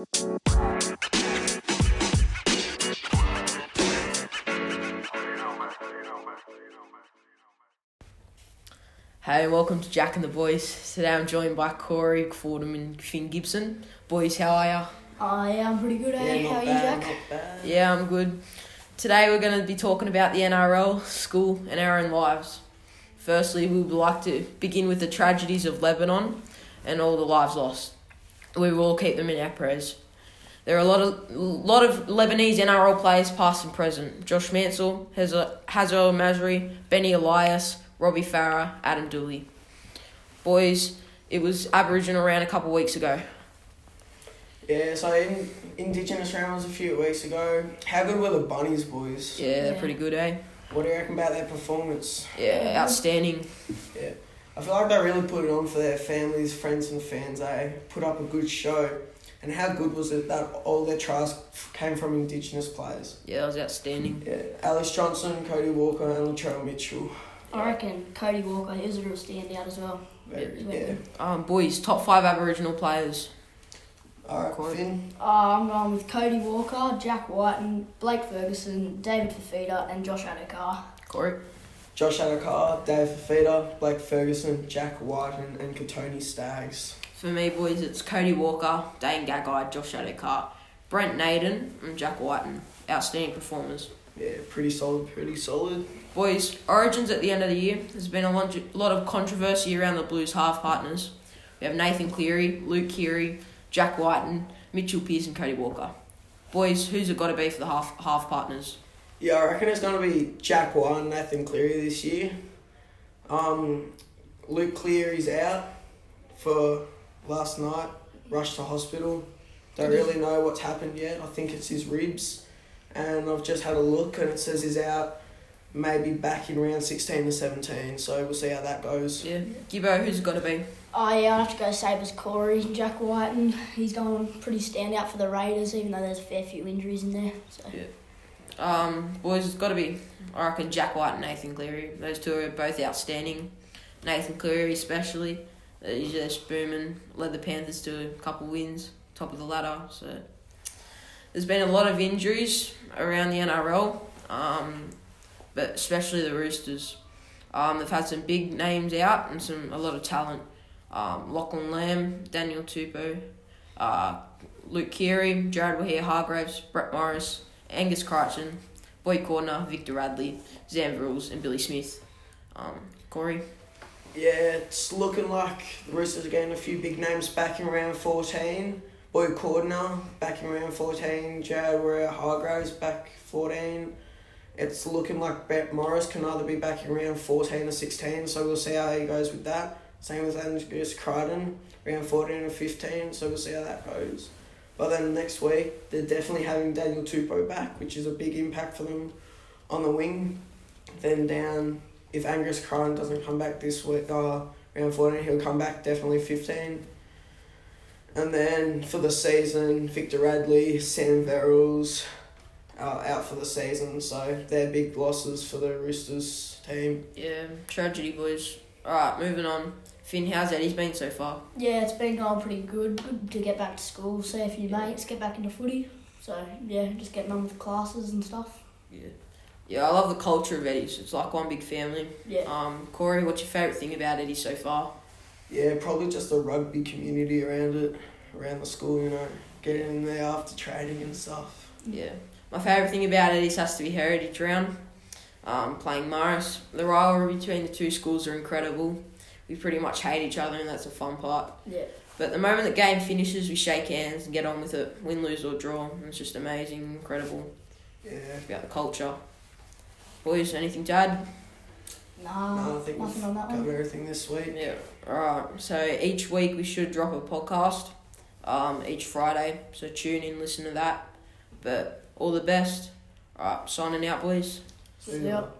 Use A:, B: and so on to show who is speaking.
A: Hey, welcome to Jack and the Boys. Today I'm joined by Corey Fordham and Finn Gibson. Boys, how are ya?
B: Oh, yeah, I'm pretty good, eh?
C: Yeah,
B: How
C: not
B: are you, Jack?
A: Yeah, I'm good. Today we're going to be talking about the NRL, school, and our own lives. Firstly, we would like to begin with the tragedies of Lebanon and all the lives lost. We will keep them in our prayers. There are a lot of lot of Lebanese NRL players, past and present. Josh Mansour, Hazel Masri, Benny Elias, Robbie Farah, Adam Doueihi. Boys, it was Aboriginal round a couple of weeks ago.
C: Yeah, so in, Indigenous round was a few weeks ago. How good were the bunnies, boys?
A: Yeah, they're
B: Yeah.
A: pretty good, eh?
C: What do you reckon about their performance?
A: Yeah, outstanding.
C: I feel like they really put it on for their families, friends, and fans. They put up a good show. And how good was it that all their tries came from Indigenous players?
A: Yeah, that was outstanding.
C: Yeah, Alex Johnston, Cody Walker, and Latrell Mitchell.
B: I reckon Cody Walker, he was a real standout as well.
C: Very,
B: Yeah.
C: yeah.
A: Um, boys, top five Aboriginal players.
C: Alright,
A: Corey.
C: Finn.
B: Uh, I'm going with Cody Walker, Jack Wighton, and Blake Ferguson, David Fifita, and Josh Addo-Carr.
A: Corey.
C: Josh Addo-Carr, Dave Fifita, Blake Ferguson, Jack Wighton, and, and Kotoni Staggs.
A: For me, boys, it's Cody Walker, Dane Gagai, Josh Addo-Carr, Brent Naden, and Jack Wighton. Outstanding performers.
C: Yeah, pretty solid, pretty solid.
A: Boys, Origins at the end of the year. There's been a lot lot of controversy around the Blues half partners. We have Nathan Cleary, Luke Keary, Jack Wighton, Mitchell Pearce, and Cody Walker. Boys, who's it got to be for the half half partners?
C: Yeah, I reckon it's going to be Jack Wighton and Nathan Cleary this year. Um, Luke Cleary's out for last night, rushed to hospital. Don't really know what's happened yet. I think it's his ribs. And I've just had a look and it says he's out maybe back in round 16 to 17. So we'll see how that goes.
A: Yeah, Gibbo, who's it got to be?
B: Oh, yeah, I have to go Sabres Corey, Jack Wighton, and he's going pretty standout for the Raiders, even though there's a fair few injuries in there. So.
A: Um, boys, it's got to be, I reckon, Jack Wighton and Nathan Cleary. Those two are both outstanding. Nathan Cleary, especially. Uh, He's just booming. Led the Panthers to a couple wins, top of the ladder. So there's been a lot of injuries around the NRL, um, but especially the Roosters. Um, they've had some big names out and some a lot of talent. Um, Lachlan Lam, Daniel Tupou, uh, Luke Keary, Jared Waerea-Hargreaves, Brett Morris, Angus Crichton, Boyd Cordner, Victor Radley, Sam Verrills, and Billy Smith. Um, Corey?
C: Yeah, it's looking like the Roosters are getting a few big names back in round 14. Boyd Cordner back in round 14. Jared Hargreaves back 14. It's looking like Brett Morris can either be back in round 14 or 16, so we'll see how he goes with that. Same with Angus Crichton, round 14 or 15, so we'll see how that goes. But then next week, they're definitely having Daniel Tupou back, which is a big impact for them on the wing. Then down, if Angus Crichton doesn't come back this week, uh, round 14, he'll come back definitely 15. And then for the season, Victor Radley, Sam Verrills are out for the season, so they're big losses for the Roosters team.
A: Yeah, tragedy, boys. Alright, moving on. Finn, how's Eddie's been so far?
B: Yeah, it's been going pretty good. Good to get back to school, see a few mates, get back into footy. So, yeah, just getting on with the classes and stuff.
A: Yeah. Yeah, I love the culture of Eddie's. It's like one big family.
B: Yeah.
A: Um, Corey, what's your favourite thing about Eddie so far?
C: Yeah, probably just the rugby community around it, around the school, you know, getting in there after training and stuff.
A: Yeah. My favourite thing about Eddie's has to be Heritage Round. Um, playing Morris. The rivalry between the two schools are incredible. We pretty much hate each other and that's a fun part.
B: Yeah.
A: But the moment the game finishes, we shake hands and get on with it, win, lose or draw. It's just amazing, incredible
C: Yeah.
A: about the culture. Boys, anything to add?
B: Nah,
C: No, I think
B: nothing
C: we've
B: on that
C: covered
B: one.
C: everything this week.
A: Yeah. Alright, so each week we should drop a podcast, um, each Friday. So tune in, listen to that. But all the best. Alright, signing out, boys.
C: See
B: Yep.
C: ya.